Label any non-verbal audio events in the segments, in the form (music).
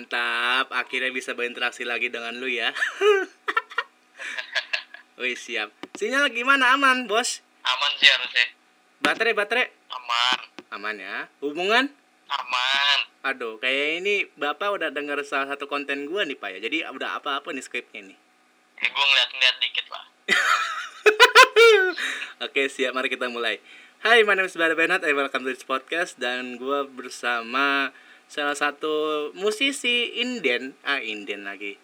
mantap. Akhirnya bisa berinteraksi lagi dengan lu ya. (laughs) Wis, siap. Sinyal gimana? Aman, Bos? Aman sih harusnya. Baterai, baterai? Aman. Aman ya. Hubungan? Aman. Aduh, kayak ini Bapak udah dengar salah satu konten gua nih, Pak ya. Jadi udah apa-apa nih skripnya nih. Eh, gue ngeliat-ngeliat dikit lah. (laughs) Oke, siap. Mari kita mulai. Hai, my name is Bara and welcome to this podcast dan gua bersama salah satu musisi inden, ah inden lagi.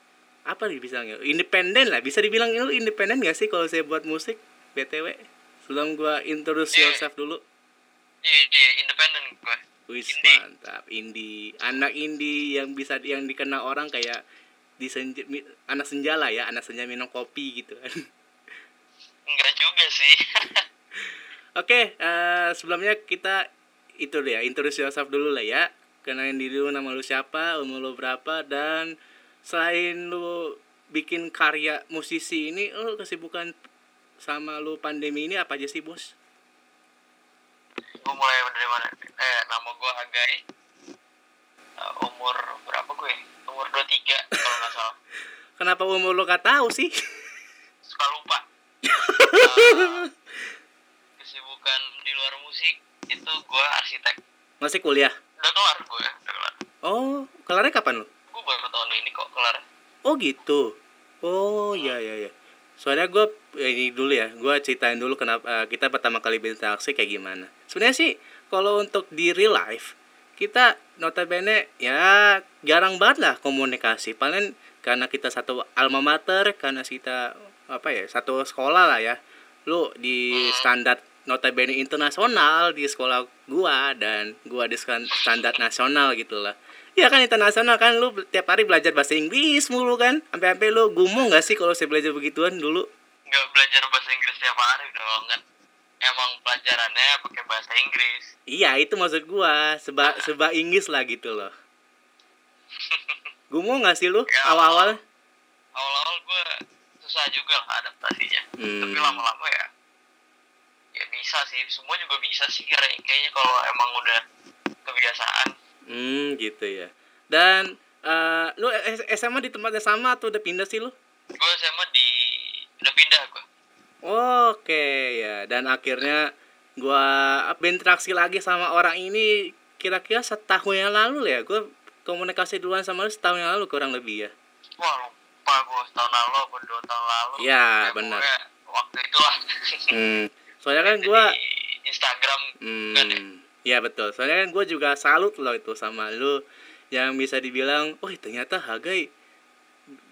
Apa nih bilangnya? Independen lah. Bisa dibilang lu independen gak sih kalau saya buat musik? BTW. Sebelum gua introduce Iya. yourself dulu. Iya, iya, independen gue. Wis mantap, indie. Anak indie yang bisa yang dikenal orang kayak di senja, anak senja lah ya, anak senja minum kopi gitu kan. Enggak juga sih. (laughs) Oke, eh, sebelumnya kita itu deh ya, introduce yourself dulu lah ya. Kenalin diri lu, nama lu siapa, umur lu berapa, dan selain lu bikin karya musisi ini, lu kesibukan sama lu pandemi ini apa aja sih, Bos? gue mulai dari mana? Eh, nama gue Hagai. Eh, umur berapa gue? Umur 23 kalau nggak salah. (laughs) Kenapa umur lu gak tahu sih? (laughs) Suka lupa. (laughs) Eh, kesibukan di luar musik itu gue arsitek. Masih kuliah? Udah kelar gue, udah kelar. Oh, kelarnya kapan lu? Gue baru tahun ini kok kelar. Oh gitu. Oh iya iya iya. Soalnya gue ini dulu ya, gue ceritain dulu kenapa eh, kita pertama kali berinteraksi kayak gimana. Sebenarnya sih kalau untuk di real life kita notabene ya jarang banget lah komunikasi. Paling karena kita satu alma mater, karena kita apa ya satu sekolah lah ya. Lu di standar notabene internasional di sekolah gua dan gua di stan- standar nasional gitu lah. Ya kan internasional kan lu tiap hari belajar bahasa Inggris mulu kan. Sampai-sampai lu gumoh gak sih kalau saya belajar begituan dulu? nggak belajar bahasa Inggris tiap hari dong kan emang pelajarannya pakai bahasa Inggris Iya, itu maksud gua. Seba (laughs) seba Inggris lah gitu loh. (laughs) Gumoh gak sih lu Ya. awal-awal? awal-awal gue susah juga lah adaptasinya Hmm. tapi lama-lama ya bisa sih semua juga bisa sih kayaknya kayaknya kalau emang udah kebiasaan Hmm, gitu ya. Dan eh, lu SMA di tempat yang sama atau udah pindah sih lu? gue SMA di udah pindah gue Oke ya, dan akhirnya gua berinteraksi lagi sama orang ini kira-kira setahun yang lalu ya. Gua komunikasi duluan sama lu setahun yang lalu kurang lebih ya. wah lupa gue setahun lalu apa dua tahun lalu Ya, benar. pokoknya waktu itulah (laughs) Hmm. Soalnya kan gua di Instagram kan ya Hmm, ya betul. Soalnya kan gue juga salut loh itu sama lu yang bisa dibilang, oh ternyata Hagai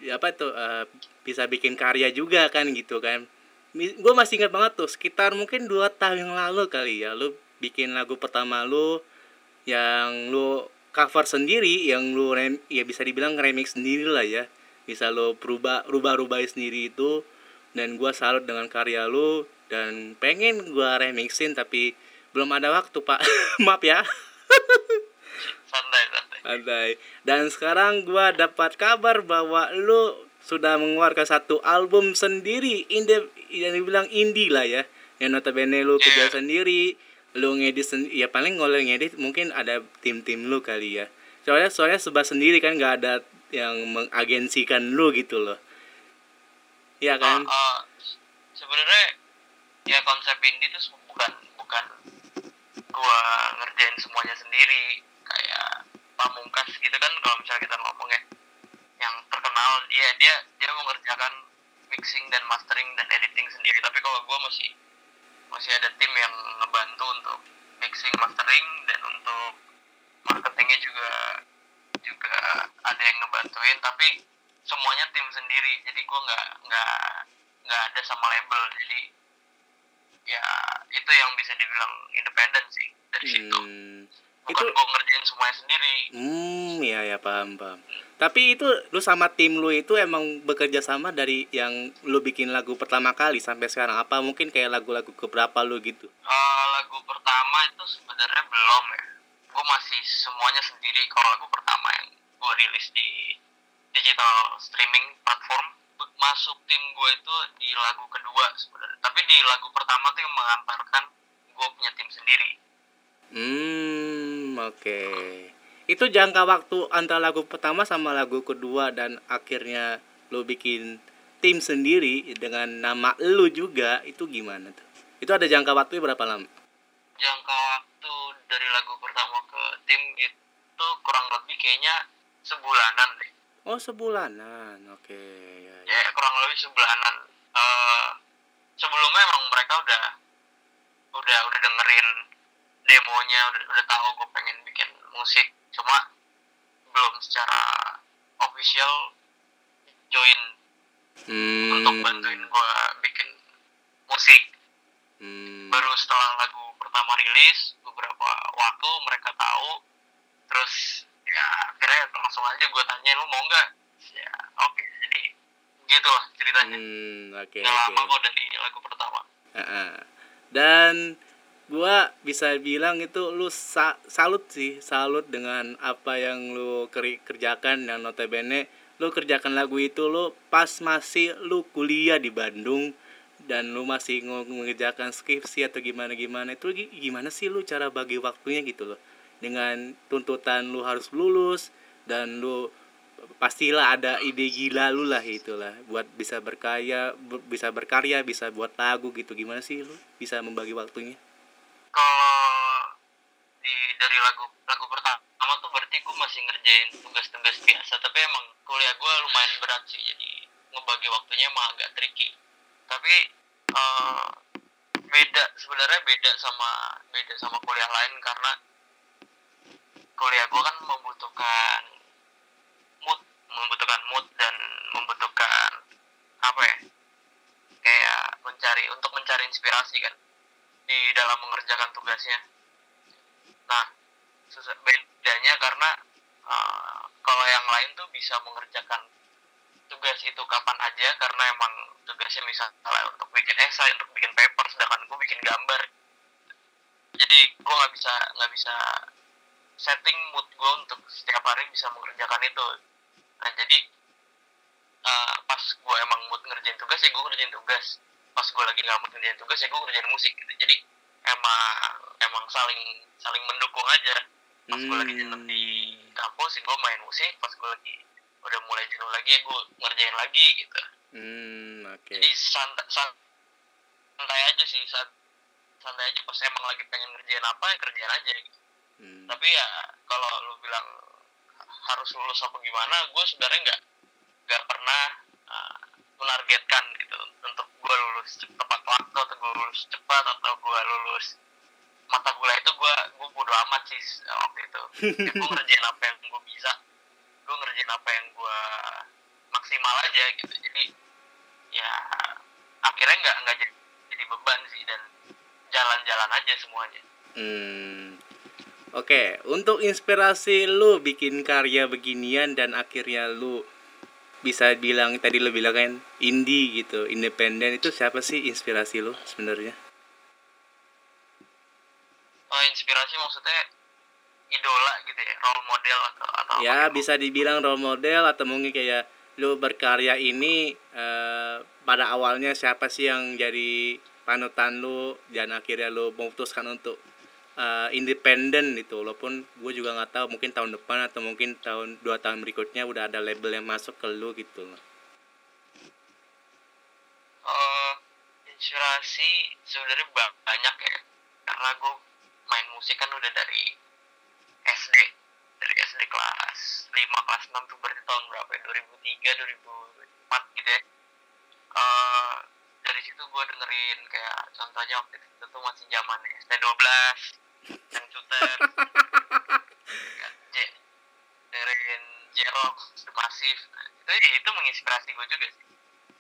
apa itu eh, bisa bikin karya juga kan gitu kan. Gue masih ingat banget tuh sekitar mungkin dua tahun yang lalu kali ya lu bikin lagu pertama lu yang lu cover sendiri yang lu rem, ya bisa dibilang remix sendiri lah ya bisa lu berubah rubah rubah sendiri itu dan gua salut dengan karya lu dan pengen gua remixin tapi belum ada waktu pak. (laughs) Maaf ya. Santai santai. Dan sekarang gua dapat kabar bahwa lu sudah mengeluarkan satu album sendiri. Indie yang dibilang indie lah ya. Yang notabene lu kerja Iya. sendiri. Lu ngedit sen- ya paling kalau ngedit mungkin ada tim-tim lu kali ya. Soalnya soalnya sebab sendiri kan nggak ada yang mengagensikan lu gitu loh. Iya kan? Ah, ah, sebenarnya ya konsep indie itu se- bukan bukan gua ngerjain semuanya sendiri kayak pamungkas gitu kan kalau misalnya kita ngomong ya. Yang terkenal dia dia dia mengerjakan mixing dan mastering dan editing sendiri. Tapi kalau gua masih masih ada tim yang ngebantu untuk mixing mastering dan untuk marketingnya juga juga ada yang ngebantuin. Tapi semuanya tim sendiri jadi gue nggak nggak nggak ada sama label. Jadi ya itu yang bisa dibilang independen sih dari situ. Hmm, bukan itu gue ngerjain semuanya sendiri. Hmm, ya ya paham paham. Tapi itu lu sama tim lu itu emang bekerja sama dari yang lu bikin lagu pertama kali sampai sekarang? Apa mungkin kayak lagu-lagu keberapa lu gitu? Eh, lagu pertama itu sebenarnya belum ya. Gue masih semuanya sendiri kalau lagu pertama yang gue rilis di digital streaming platform masuk tim gue itu di lagu kedua sebenarnya tapi di lagu pertama tuh yang mengantarkan gue punya tim sendiri Hmm, oke. Itu jangka waktu antara lagu pertama sama lagu kedua dan akhirnya lo bikin tim sendiri dengan nama lu juga itu gimana tuh? Itu ada jangka waktu berapa lama? jangka waktu dari lagu pertama ke tim itu kurang lebih kayaknya sebulanan deh Oh sebulanan, oke. Ya, ya. ya kurang lebih sebulanan. Eh, sebelumnya emang mereka udah udah udah dengerin demonya udah udah tahu gue pengen bikin musik. Cuma belum secara official join Hmm, untuk bantuin gue bikin musik. Hmm, baru setelah lagu pertama rilis beberapa waktu mereka tahu. Terus akhirnya langsung aja gue tanya lu mau nggak ya oke jadi gitu lah ceritanya hmm, oke nggak oke. lama kok dari lagu pertama Heeh. Dan gua bisa bilang itu lu sa- salut sih, salut dengan apa yang lu kerjakan dan notabene lu kerjakan lagu itu lu pas masih lu kuliah di Bandung dan lu masih nge- mengerjakan skripsi atau gimana gimana itu gi- gimana sih lu cara bagi waktunya gitu loh dengan tuntutan lu harus lulus dan lu pastilah ada ide gila lu lah itulah. Buat bisa berkarya bisa berkarya bisa buat lagu gitu. Gimana sih lu bisa membagi waktunya? Kalau di dari lagu lagu pertama tuh berarti gue masih ngerjain tugas-tugas biasa. Tapi emang kuliah gue lumayan berat sih. Jadi ngebagi waktunya emang agak tricky. Tapi eh, beda sebenarnya beda sama beda sama kuliah lain. Karena kuliah gue kan membutuhkan membutuhkan mood dan membutuhkan apa ya kayak mencari untuk mencari inspirasi kan di dalam mengerjakan tugasnya. Nah, susah bedanya karena uh, kalau yang lain tuh bisa mengerjakan tugas itu kapan aja karena emang tugasnya misalnya untuk bikin esai, untuk bikin paper, sedangkan gue bikin gambar. Jadi gue nggak bisa nggak bisa setting mood gue untuk setiap hari bisa mengerjakan itu. Nah jadi uh, pas gue emang mood ngerjain tugas ya gue ngerjain tugas. Pas gue lagi nggak mood ngerjain tugas ya gue ngerjain musik gitu. Jadi emang emang saling saling mendukung aja. Pas gue lagi jenuh di kampus ya gue main musik. Pas gue lagi udah mulai jenuh lagi ya gue ngerjain lagi gitu. Hmm oke. Jadi santai santai aja sih saat santai aja. Pas emang lagi pengen ngerjain apa ya kerjain aja gitu. Hmm. tapi ya kalau lu bilang harus lulus apa gimana gue sebenarnya nggak nggak pernah uh, menargetkan gitu untuk gue lulus tepat waktu atau gue lulus cepat atau gue lulus mata kuliah itu gue gue bodo amat sih waktu itu. Ya, gue (laughs) ngerjain apa yang gue bisa gue ngerjain apa yang gue maksimal aja gitu. Jadi ya akhirnya nggak nggak jadi, jadi beban sih dan jalan-jalan aja semuanya. Hmm. Oke, untuk inspirasi lu bikin karya beginian dan akhirnya lu bisa bilang tadi lu bilang kan indie gitu, independen itu siapa sih inspirasi lu sebenarnya? oh inspirasi maksudnya idola gitu ya role model atau atau Ya, apa gitu? bisa dibilang role model atau mungkin kayak lu berkarya ini eh, pada awalnya siapa sih yang jadi panutan lu dan akhirnya lu memutuskan untuk eh, independen gitu. Walaupun gue juga nggak tahu mungkin tahun depan atau mungkin tahun dua tahun berikutnya udah ada label yang masuk ke lu gitu Eh, inspirasi sebenarnya ba- banyak ya. Karena gue main musik kan udah dari SD dari SD kelas 5 kelas 6 tuh berarti tahun berapa ya? 2003 2004 gitu ya. Eh, dari situ gue dengerin kayak contohnya waktu itu tuh masih zaman ST12 yang J dengerin Massive nah, itu itu menginspirasi gue juga sih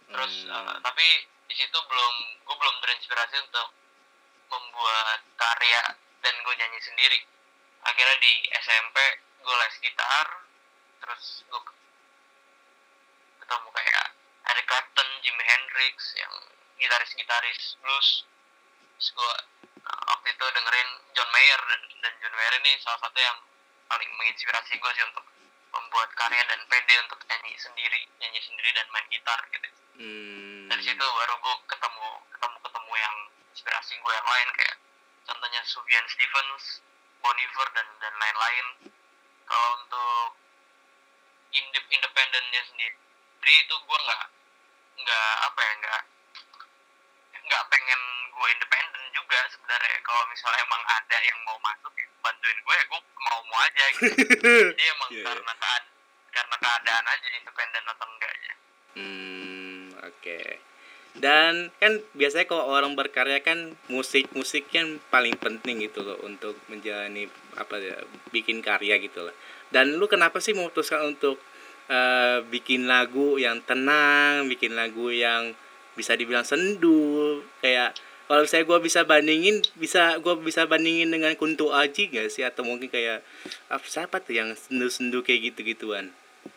terus Hmm. uh, tapi di situ belum gue belum terinspirasi untuk membuat karya dan gue nyanyi sendiri akhirnya di SMP gue les gitar terus gue ketemu kayak Eric Clapton, Jimi Hendrix yang gitaris-gitaris blues terus gue waktu itu dengerin John Mayer dan, dan John Mayer ini salah satu yang paling menginspirasi gue sih untuk membuat karya dan pede untuk nyanyi sendiri nyanyi sendiri dan main gitar gitu Hmm. dari situ baru gue ketemu ketemu ketemu yang inspirasi gue yang lain kayak contohnya Sufjan Stevens Bon Iver dan dan lain-lain kalau untuk indep independennya sendiri jadi itu gue nggak nggak apa ya nggak nggak pengen gue independen juga sebenarnya kalau misalnya emang ada yang mau masuk ya bantuin gue ya gue mau mau aja gitu jadi (laughs) emang Iya, iya. karena kead karena keadaan aja independen atau enggaknya Hmm, oke. Dan kan biasanya kalau orang berkarya kan musik musik kan paling penting gitu loh untuk menjalani apa ya bikin karya gitu loh. Dan lu kenapa sih memutuskan untuk eh, bikin lagu yang tenang, bikin lagu yang bisa dibilang sendu kayak kalau saya gua bisa bandingin bisa gua bisa bandingin dengan Kunto Aji gak sih? Atau mungkin kayak apa siapa tuh yang sendu-sendu kayak gitu-gituan?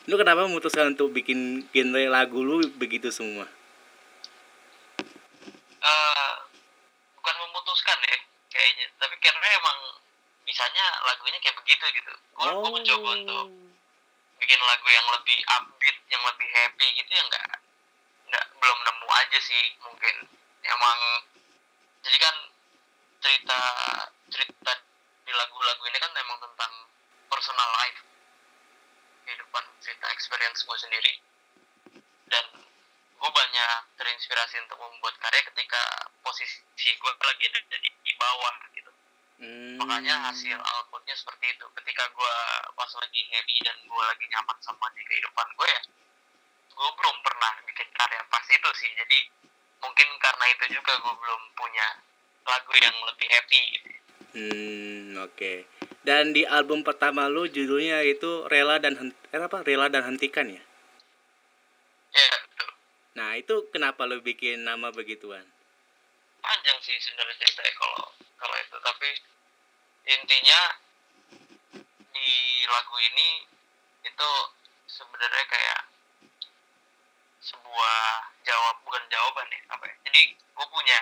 Lu kenapa memutuskan untuk bikin genre lagu lu begitu semua? Eh bukan memutuskan ya kayaknya. Tapi karena emang bisanya lagunya kayak begitu gitu. Gue Oh. mencoba untuk bikin lagu yang lebih upbeat yang lebih happy gitu ya nggak nggak belum nemu aja sih mungkin. Emang jadi kan cerita cerita di lagu-lagu ini kan emang tentang personal life kehidupan cerita experience gue sendiri. Dan gue banyak terinspirasi untuk membuat karya ketika posisi gue lagi ada di, di bawah gitu. Hmm. makanya hasil outputnya seperti itu. Ketika gue pas lagi happy dan gue lagi nyaman sama di kehidupan gue ya gue belum pernah bikin karya pas itu sih. Jadi mungkin karena itu juga gue belum punya lagu yang lebih happy gitu Hmm, oke. Dan di album pertama lu judulnya itu Rela dan Hent eh, apa? Rela dan Hentikan ya. ya betul. Nah, itu kenapa lu bikin nama begituan? panjang sih sebenarnya ceritanya kalau kalau itu tapi intinya di lagu ini itu sebenarnya kayak sebuah jawab bukan jawaban ya apa ya jadi gue punya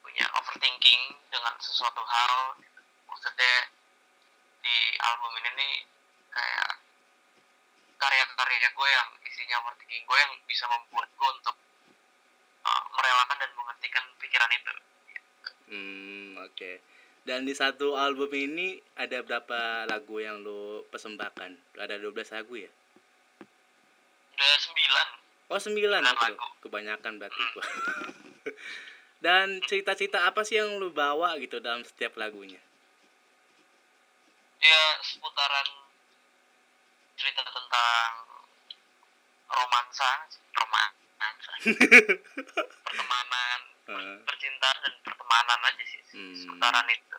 punya overthinking dengan sesuatu hal gitu. maksudnya di album ini nih kayak karya-karya gue yang isinya overthinking gue yang bisa membuat gue untuk uh, merelakan dan menghentikan pikiran itu Hmm, oke. Dan di satu album ini ada berapa lagu yang lu persembahkan? Ada 12 lagu ya? udah sembilan Oh, 9 Sembilan lagu. Kebanyakan berarti gua. (laughs) Dan cerita-cerita apa sih yang lu bawa gitu dalam setiap lagunya? ya seputaran cerita tentang romansa romansa (laughs) pertemanan Eh, percintaan dan pertemanan aja sih Hmm. seputaran itu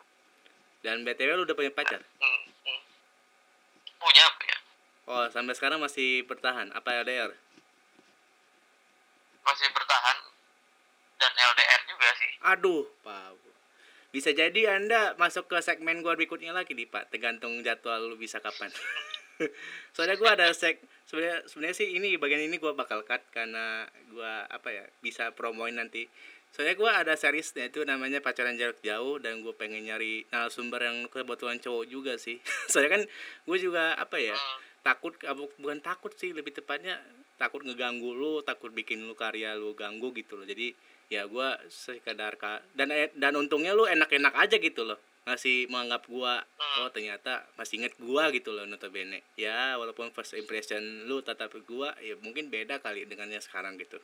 Dan BTW lu udah punya pacar? Hmm, hmm. punya punya Oh, sampai sekarang masih bertahan. Apa LDR? Masih bertahan dan LDR juga sih Aduh, Pak. Bisa jadi Anda masuk ke segmen gua berikutnya lagi nih, Pak. Tergantung jadwal lu bisa kapan. (laughs) Soalnya gua ada seg sebenarnya sebenarnya sih ini bagian ini gua bakal cut karena gua apa ya, bisa promoin nanti. Soalnya gua ada seriesnya itu namanya pacaran jarak jauh dan gue pengen nyari narasumber yang kebetulan cowok juga sih. (laughs) Soalnya kan gue juga apa ya, Hmm, takut apa, bukan takut sih lebih tepatnya takut ngeganggu lu takut bikin lu karya lu ganggu gitu loh. Jadi ya gua sekedar ka dan e- dan untungnya lu enak-enak aja gitu loh. Masih menganggap gua oh ternyata masih inget gua gitu loh notabene. Ya walaupun first impression lu tetap gua ya mungkin beda kali dengannya sekarang gitu.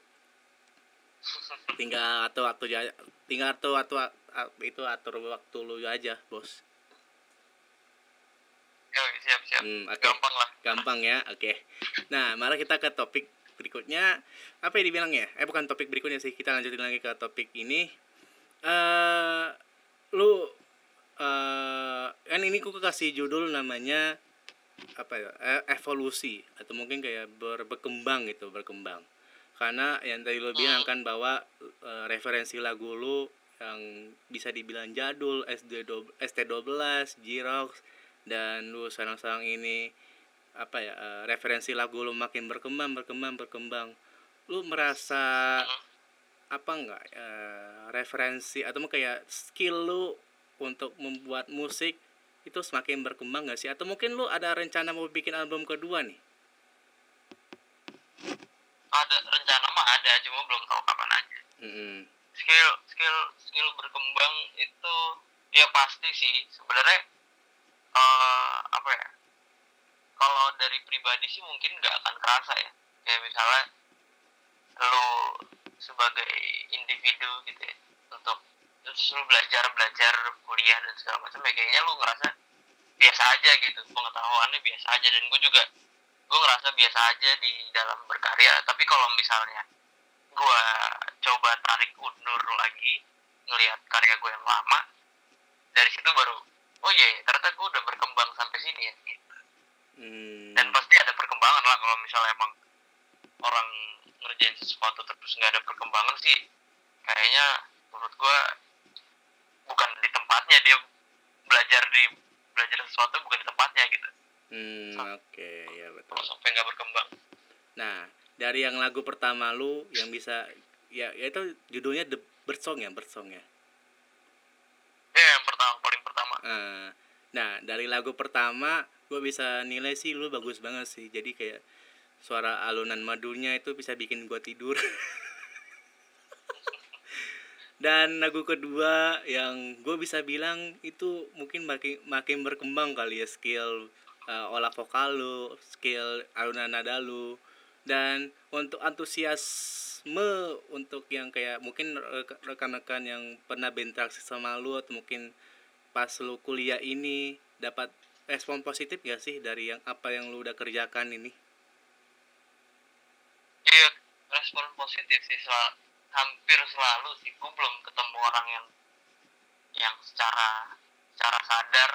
Tinggal atau waktu tinggal atau atau itu atur waktu lu aja bos siap siap Hmm, oke. gampang lah Gampang ya, oke. Nah, mari kita ke topik berikutnya. Apa yang dibilang ya? Eh, bukan topik berikutnya sih. Kita lanjutin lagi ke topik ini. eh lu eh kan ini ku kasih judul namanya apa ya? eh, evolusi atau mungkin kayak ber, berkembang gitu, berkembang. Karena yang tadi lu bilang kan bahwa eh, referensi lagu lu yang bisa dibilang jadul SD ST12, Jirox dan lu sekarang-sekarang ini apa ya eh, referensi lagu lu makin berkembang berkembang berkembang. Lu merasa apa enggak eh, referensi atau mungkin kayak skill lu untuk membuat musik itu semakin berkembang gak sih? Atau mungkin lu ada rencana mau bikin album kedua nih? Ada rencana mah ada cuma belum tahu kapan aja. Mm-mm. skill skill skill berkembang itu ya pasti sih. Sebenarnya eh apa ya? Kalau dari pribadi sih mungkin nggak akan kerasa ya. Kayak misalnya lu sebagai individu gitu ya untuk terus lu belajar belajar kuliah dan segala macam ya kayaknya lu ngerasa biasa aja gitu. Pengetahuannya biasa aja. Dan gue juga gue ngerasa biasa aja di dalam berkarya. Tapi kalau misalnya gue coba tarik undur lagi ngelihat karya gue yang lama dari situ baru oh iya yeah, ternyata gue udah berkembang sampai sini ya gitu. Hmm. dan pasti ada perkembangan lah kalau misalnya emang orang ngerjain sesuatu terus nggak ada perkembangan sih kayaknya menurut gue bukan di tempatnya dia belajar di belajar sesuatu bukan di tempatnya gitu Hmm, oke, ya betul. sampai nggak berkembang Nah, dari yang lagu pertama lu yang bisa ya, ya itu judulnya The Bird Song ya, Bird Song ya. ya yang pertama Eh, nah, dari lagu pertama gue bisa nilai sih lu bagus banget sih. Jadi kayak suara alunan madunya itu bisa bikin gua tidur. (laughs) Dan lagu kedua yang gue bisa bilang itu mungkin makin makin berkembang kali ya skill eh, olah vokal lu, skill alunan nada lu. Dan untuk antusiasme untuk yang kayak mungkin rek- rekan-rekan yang pernah berinteraksi sama lu atau mungkin pas lu kuliah ini dapat respon positif gak sih dari yang apa yang lu udah kerjakan ini? iya respon positif sih sel- hampir selalu sih gue belum ketemu orang yang yang secara secara sadar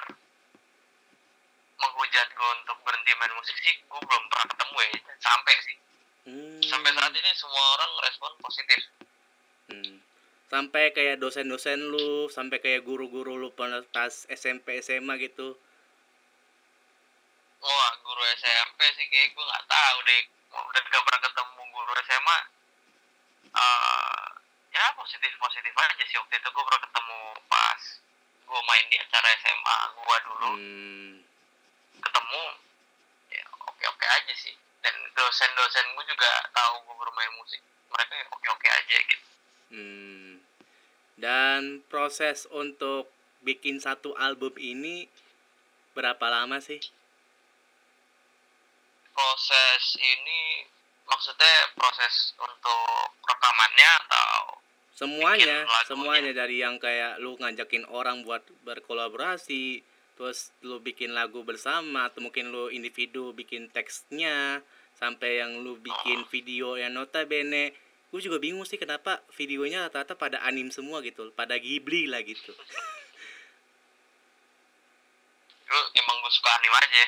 menghujat gue untuk berhenti main musik sih gue belum pernah ketemu ya sampai sih Hmm. sampai saat ini semua orang respon positif Hmm. Sampai kayak dosen-dosen lu, sampai kayak guru-guru lu pas SMP SMA gitu. wah guru SMP sih kayak gue nggak tahu deh. Udah gak pernah ketemu guru SMA Eh, ya positif positif aja sih waktu itu. Gue pernah ketemu pas gue main di acara SMA gue dulu. Hmm. ketemu ya oke oke aja sih. Dan dosen-dosen gue juga tahu gue bermain musik. Mereka ya oke oke aja gitu Hmm. Dan proses untuk bikin satu album ini berapa lama sih? proses ini maksudnya proses untuk rekamannya atau Semuanya, semuanya dari yang kayak lu ngajakin orang buat berkolaborasi, terus lu bikin lagu bersama atau mungkin lu individu bikin teksnya sampai yang lu bikin video yang notabene gue juga bingung sih kenapa videonya rata-rata pada anim semua gitu pada Ghibli lah gitu. Lu emang gue suka anim aja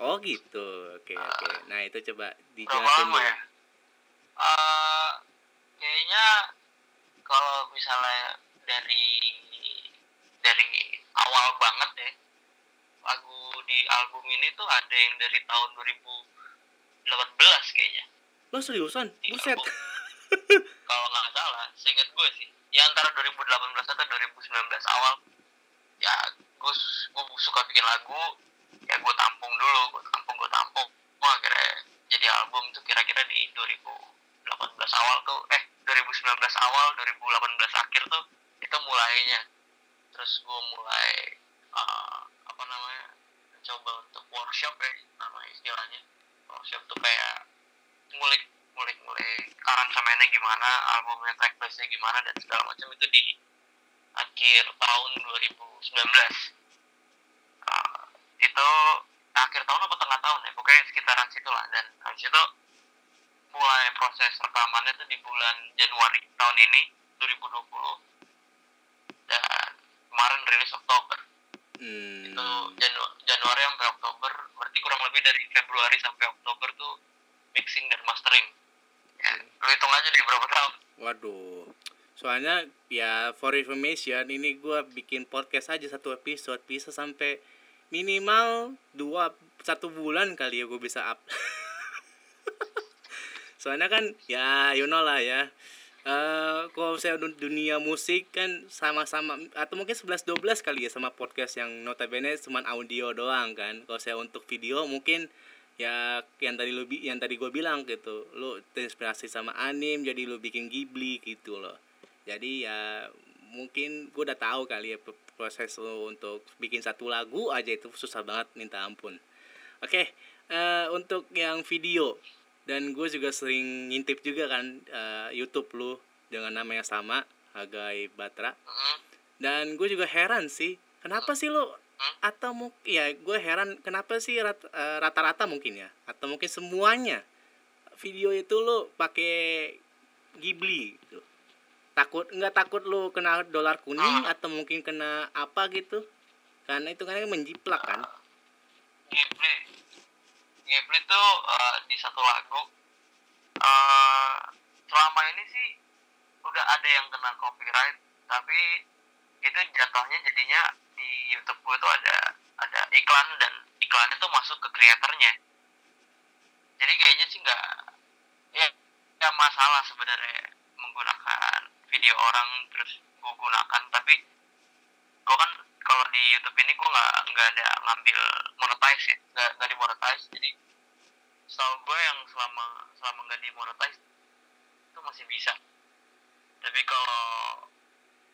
oh gitu. Oke oke. Nah itu coba dijelasin ya? Eh, kayaknya kalau misalnya dari dari awal banget ya lagu di album ini tuh ada yang dari tahun 2018 kayaknya. Lo seriusan? Di buset. album. Kalau nggak salah seingat gue sih ya antara 2018 atau 2019 awal ya gue gue suka bikin lagu ya gue tampung dulu gue tampung gue tampung. Wah, akhirnya jadi album tuh kira-kira di 2018 awal tuh eh 2019 awal 2018 akhir tuh itu mulainya. Terus gue mulai eh, apa namanya coba untuk workshop ya nama istilahnya. Workshop tuh kayak ngulik ngulik aransemennya gimana albumnya track listnya gimana dan segala macam itu di akhir tahun 2019 Ah, itu akhir tahun apa tengah tahun ya pokoknya sekitaran situ lah. Dan habis itu mulai proses rekamannya tuh di bulan Januari tahun ini 2020 dan kemarin rilis Oktober. Hmm. itu Janu- Januari sampai Oktober berarti kurang lebih dari Februari sampai Oktober tuh mixing dan mastering lu hitung aja deh berapa tahun Waduh. Soalnya ya for information ini gua bikin podcast aja satu episode bisa sampai minimal dua satu bulan kali ya gue bisa up. (laughs) Soalnya kan ya you know lah ya. eh kalau saya dun- dunia musik kan sama-sama atau mungkin 11 12 kali ya sama podcast yang notabene cuma audio doang kan. Kalau saya untuk video mungkin ya yang tadi lu bi- yang tadi gue bilang gitu lu terinspirasi sama anim jadi lu bikin Ghibli gitu loh. Jadi ya mungkin gue udah tahu kali ya proses lu untuk bikin satu lagu aja itu susah banget minta ampun. Oke eh, untuk yang video dan gue juga sering ngintip juga kan eh, YouTube lu dengan nama yang sama Hagai Batra. Mm-mm. dan gue juga heran sih kenapa sih lu atau mungkin ya gue heran kenapa sih eh, rata-rata mungkin ya? Atau mungkin semuanya video itu lo pakai Ghibli gitu. takut nggak takut lo kena dolar kuning atau mungkin kena apa gitu? Karena itu kan menjiplak kan. Ghibli. Ghibli tuh eh, di satu lagu eh selama ini sih udah ada yang kena copyright tapi itu jatuhnya jadinya di YouTube gue tuh ada ada iklan dan iklannya tuh masuk ke kreatornya jadi kayaknya sih nggak ya nggak masalah sebenarnya menggunakan video orang terus gue gunakan. Tapi gue kan kalau di YouTube ini gue nggak nggak ada ngambil monetize ya nggak nggak dimonetize. Jadi setahu gue yang selama selama nggak dimonetize itu masih bisa. Tapi kalau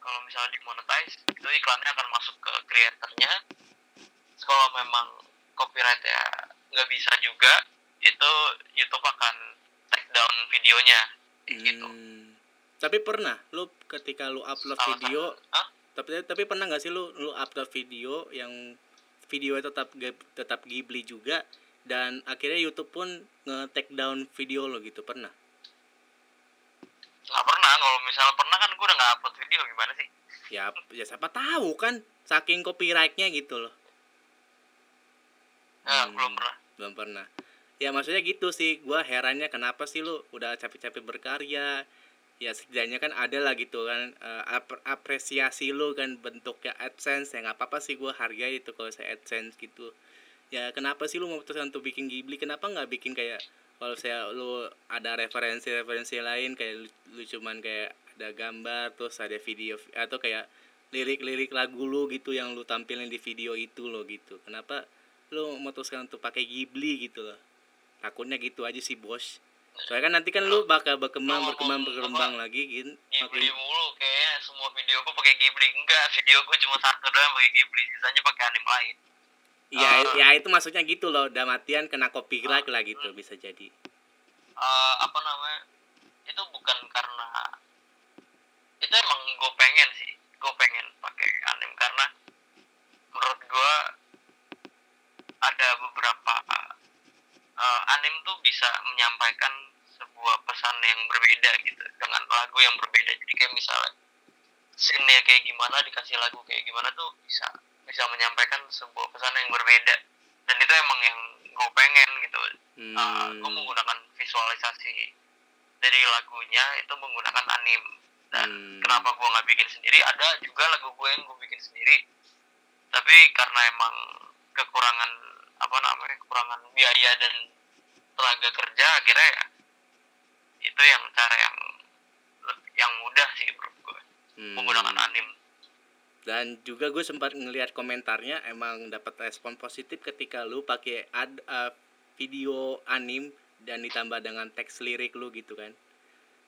kalau misalnya dimonetize itu iklannya akan masuk ke kreatornya Terus kalau memang copyright ya nggak bisa juga itu YouTube akan take down videonya. Kayak gitu. Hmm, tapi pernah lu ketika lu upload Salah video Hah? tapi tapi pernah nggak sih lu lu upload video yang video tetap tetap Ghibli juga dan akhirnya YouTube pun nge-take down video lo gitu? Pernah pernah kalau misalnya pernah kan gue udah nggak upload video gimana sih? Ya ya siapa tahu kan saking copyrightnya gitu loh. Ya, Hmm. belum pernah. belum pernah. Ya maksudnya gitu sih gua herannya kenapa sih lu udah capek-capek berkarya? Ya setidaknya kan ada lah gitu kan eh, ap- apresiasi lu kan bentuknya adsense ya nggak apa-apa sih gua hargai itu kalau saya adsense gitu. Ya kenapa sih lu memutuskan untuk bikin Ghibli? Kenapa nggak bikin kayak kalau saya lu ada referensi-referensi lain kayak lu, lu cuman kayak ada gambar terus ada video atau kayak lirik-lirik lagu lu gitu yang lu tampilin di video itu lo gitu. Kenapa lu memutuskan untuk pakai Ghibli gitu loh? Takutnya gitu aja sih bos. Soalnya kan nanti kan lu bakal berkembang berkembang berkembang lagi gitu. Ghibli mulu kayaknya semua video gue pakai Ghibli. Enggak video gue cuma satu doang pakai Ghibli sisanya pakai anime lain ya Ah. ya itu maksudnya gitu loh. Damatian kena copyright lah gitu bisa jadi. Eh, apa namanya? Itu bukan karena itu emang gue pengen sih. Gue pengen pakai anime karena menurut gue ada beberapa eh, anime tuh bisa menyampaikan sebuah pesan yang berbeda gitu dengan lagu yang berbeda. Jadi kayak misalnya scene-nya kayak gimana dikasih lagu kayak gimana tuh bisa bisa menyampaikan sebuah pesan yang berbeda. Dan itu emang yang gue pengen gitu. Hmm, uh, gue menggunakan visualisasi dari lagunya itu menggunakan anim. Dan Hmm. kenapa gue nggak bikin sendiri? Ada juga lagu gue yang gue bikin sendiri. Tapi karena emang kekurangan apa namanya kekurangan biaya dan tenaga kerja akhirnya ya itu yang cara yang yang mudah sih menurut gue hmm. menggunakan anim dan juga gue sempat ngelihat komentarnya emang dapat respon positif ketika lu pakai ad uh, video anim dan ditambah dengan teks lirik lu gitu kan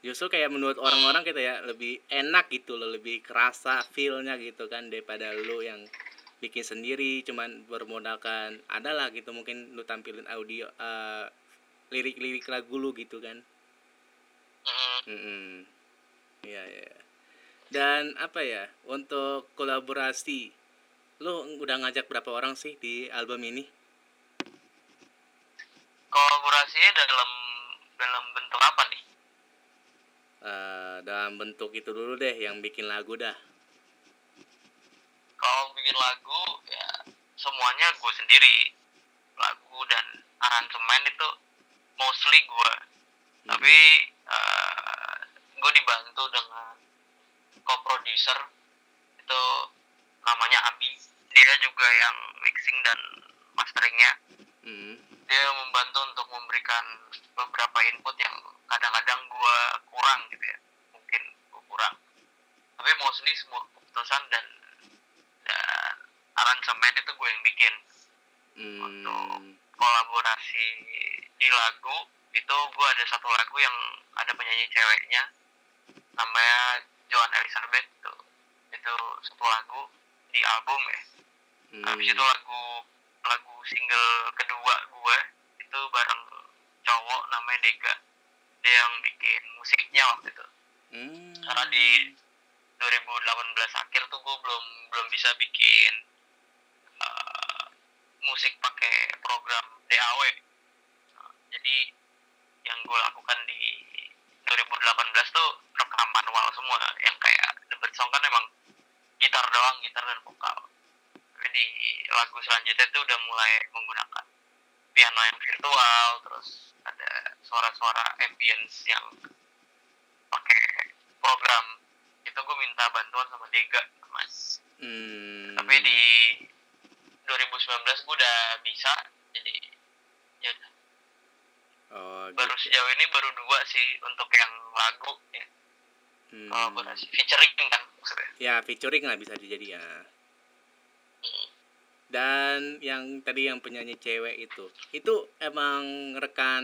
justru kayak menurut orang-orang kita ya lebih enak gitu loh lebih kerasa feelnya gitu kan daripada lu yang bikin sendiri cuman bermodalkan adalah gitu mungkin lu tampilin audio uh, lirik-lirik lagu lu gitu kan Mm, Mm-mm. Iya, iya. Dan apa ya, untuk kolaborasi, lo udah ngajak berapa orang sih di album ini? kolaborasinya dalam dalam bentuk apa nih Eh, dalam bentuk itu dulu deh, yang bikin lagu dah. kalau bikin lagu ya semuanya gue sendiri lagu dan aransemen itu mostly gue tapi gue dibantu dengan co-producer itu namanya Abi. Dia juga yang mixing dan masteringnya. Mm. dia membantu untuk memberikan beberapa input yang kadang-kadang gue kurang gitu ya. Mungkin gue kurang. Tapi mostly semua keputusan dan dan aransemen itu gue yang bikin. Hmm. kolaborasi di lagu itu gue ada satu lagu yang ada penyanyi ceweknya. Namanya Joan Elizabeth itu itu satu lagu di album ya Hmm. habis itu lagu lagu single kedua gue itu bareng cowok namanya Dega dia yang bikin musiknya waktu itu Hmm. karena di 2018 akhir tuh gue belum belum bisa bikin uh, musik pakai program DAW Nah, jadi yang gue lakukan di 2018 tuh rekam manual semua yang kayak The Bird Song kan emang gitar doang gitar dan vokal tapi di lagu selanjutnya tuh udah mulai menggunakan piano yang virtual terus ada suara-suara ambience yang pakai program itu gue minta bantuan sama Dega mas Hmm. tapi di 2019 gue udah bisa jadi ya udah. Oh, baru gitu. sejauh ini baru dua sih untuk yang lagu ya Hmm. kolaborasi featuring kan maksudnya Ya, featuring lah bisa dijadi ya. Dan yang tadi yang penyanyi cewek itu, itu emang rekan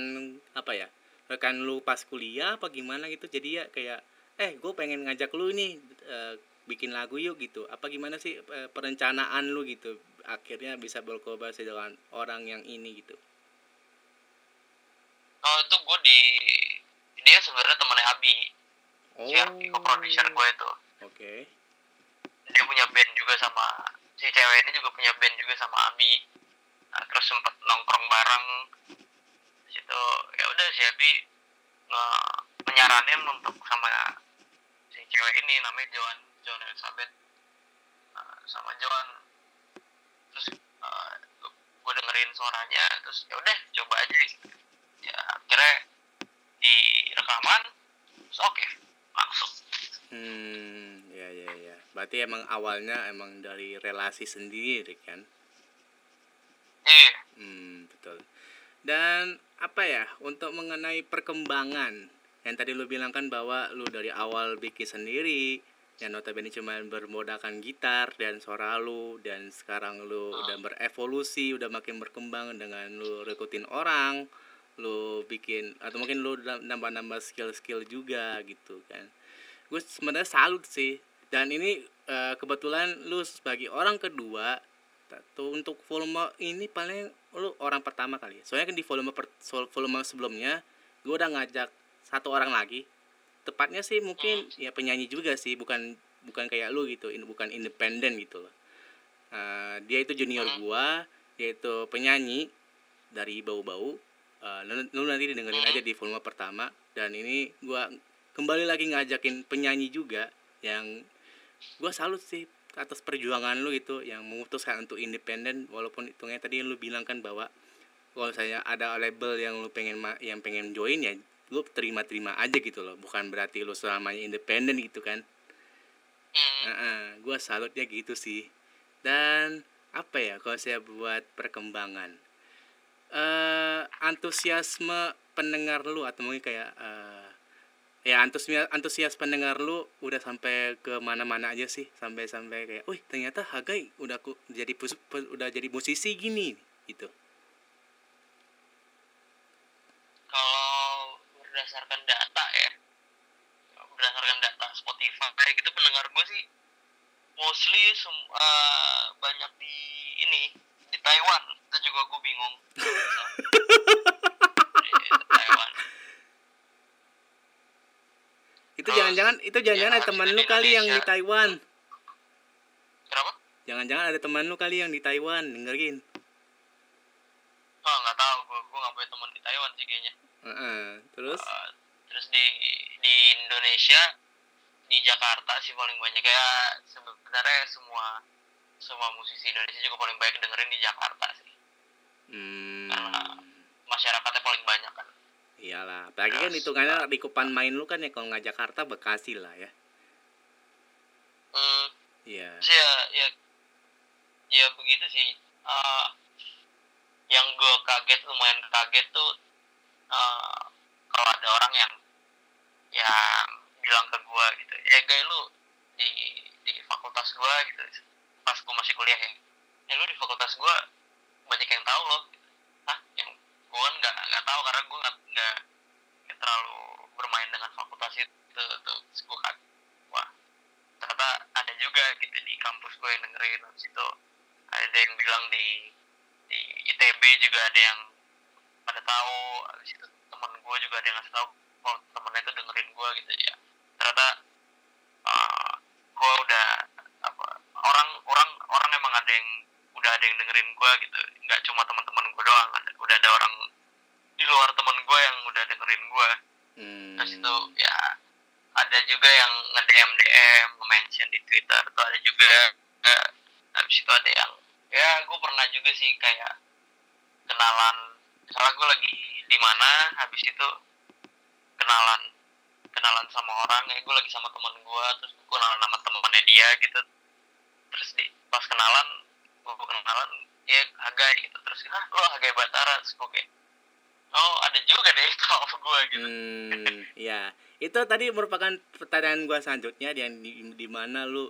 apa ya? Rekan lu pas kuliah apa gimana gitu? Jadi ya kayak eh gue pengen ngajak lu nih eh, bikin lagu yuk gitu. Apa gimana sih eh, perencanaan lu gitu? Akhirnya bisa berkolaborasi dengan orang yang ini gitu. Oh itu gue di dia sebenarnya temennya Abi Oh. si Abi co-producer gue itu Oke. dia punya band juga sama si cewek ini juga punya band juga sama Abi nah, terus sempet nongkrong bareng situ ya udah si Abi nge- menyaranin untuk sama si cewek ini namanya Joan Joan Elizabeth Nah, sama Joan terus gue dengerin suaranya terus ya udah coba aja gitu. Ya akhirnya di rekaman oke langsung Hmm, ya ya ya. Berarti emang awalnya emang dari relasi sendiri kan? iya Hmm, betul. Dan apa ya untuk mengenai perkembangan yang tadi lu bilang kan bahwa lu dari awal bikin sendiri yang notabene cuma bermodalkan gitar dan suara lu dan sekarang lu udah berevolusi udah makin berkembang dengan lu rekrutin orang lu bikin atau mungkin lu nambah-nambah skill-skill juga gitu kan. Gue sebenarnya salut sih. Dan ini eh, kebetulan lu sebagai orang kedua tuh untuk volume ini paling lu orang pertama kali. Ya. soalnya kan di volume per, volume sebelumnya gue udah ngajak satu orang lagi. Tepatnya sih mungkin ya penyanyi juga sih bukan bukan kayak lu gitu in- bukan independen gitu loh. Eh, dia itu junior gua dia itu penyanyi dari bau-bau Eh, lu, nanti dengerin aja di volume pertama. Dan ini gua kembali lagi ngajakin penyanyi juga yang gua salut sih atas perjuangan lu itu yang memutuskan untuk independen. Walaupun hitungnya tadi yang lu bilang kan bahwa kalau saya ada label yang lu pengen ma- yang pengen join ya lu terima-terima aja gitu loh. Bukan berarti lu selamanya independen gitu kan. Hmm. gue salutnya gitu sih. Dan apa ya kalau saya buat perkembangan eh antusiasme pendengar lu atau mungkin kayak eh ya antusias antusias pendengar lu udah sampai ke mana-mana aja sih sampai sampai kayak, wih ternyata Hagai udah ku, jadi pus- pu- udah jadi musisi gini gitu. kalau berdasarkan data ya berdasarkan data Spotify kayak gitu pendengar gue sih mostly sem- eh, banyak di ini di Taiwan itu juga gue bingung (laughs) Taiwan Itu jangan-jangan itu jangan-jangan ya, ada teman lu kali yang di. Taiwan. kenapa Jangan-jangan ada teman lu kali yang di Taiwan dengerin. oh nggak tahu gue gue nggak punya teman di Taiwan sih kayaknya Heeh. Terus Eh, terus di di Indonesia di Jakarta sih paling banyak kayak sebenarnya semua semua musisi Indonesia juga paling banyak dengerin di Jakarta sih. Hmm, karena masyarakatnya paling banyak kan. Iyalah, apalagi kan Terus, hitungannya likupan main lu kan ya kalau nggak Jakarta Bekasi lah ya. hmm, Iya. sih ya ya ya begitu sih. Eh, yang gue kaget lumayan kaget tuh eh, kalau ada orang yang yang bilang ke gue gitu ya gay lu di di fakultas gue gitu pas gue masih kuliah ya. Ya lu di fakultas gue banyak yang tahu loh. Ah yang gue kan nggak nggak tahu karena gue nggak terlalu bermain dengan fakultas itu tuh gue kaget wah ternyata ada juga gitu di kampus gue yang dengerin habis itu ada yang bilang di di ITB juga ada yang pada tahu habis itu teman gue juga ada yang ngasih tahu kalau temennya itu dengerin gue gitu ya. Ternyata uh, gue udah orang orang orang emang ada yang udah ada yang dengerin gue gitu. Nggak cuma teman-teman gue doang ada, udah ada orang di luar teman gue yang udah dengerin gue hmm. terus itu ya ada juga yang nge DM DM mention di Twitter tuh ada juga. Eh, habis itu ada yang ya gue pernah juga sih kayak kenalan misalnya gue lagi di mana habis itu kenalan kenalan sama orang ya gue lagi sama teman gue terus gue kenalan sama temannya dia gitu terus di pas kenalan gue kenalan ya Hagai gitu. Terus ah lo Hagai Batara. Terus gue kayak oh ada juga deh (laughs) kalau gue gitu. Hmm, ya. Itu tadi merupakan pertanyaan gua selanjutnya yang di, di mana lu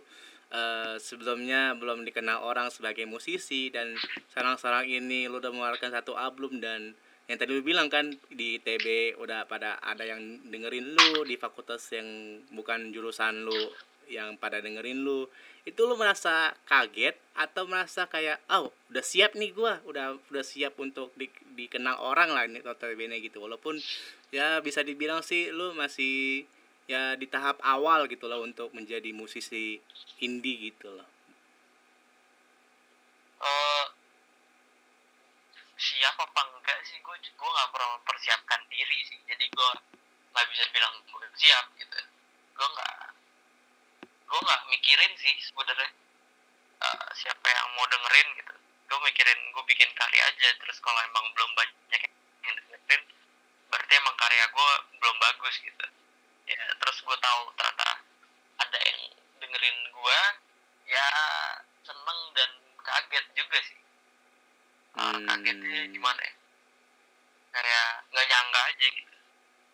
eh, sebelumnya belum dikenal orang sebagai musisi dan sekarang-sekarang ini lu udah mengeluarkan satu album dan yang tadi lu bilang kan di TB udah pada ada yang dengerin lu di fakultas yang bukan jurusan lu yang pada dengerin lu itu lu merasa kaget atau merasa kayak oh udah siap nih gua udah udah siap untuk di, dikenal orang lah ini notabene gitu. Walaupun ya bisa dibilang sih lu masih ya di tahap awal gitu loh untuk menjadi musisi indie gitu loh. Eh siap apa enggak sih? Gue gue nggak pernah mempersiapkan diri sih. Jadi gue nggak bisa bilang gue siap gitu. Gue nggak gue nggak mikirin sih sebenarnya eh, siapa yang mau dengerin gitu. Gue mikirin gue bikin karya aja. Terus kalau emang belum banyak yang dengerin berarti emang karya gue belum bagus gitu. Ya terus gue tahu ternyata ada yang dengerin gue ya seneng dan kaget juga sih. Hmm. kagetnya gimana ya? Kayak nggak nyangka aja gitu.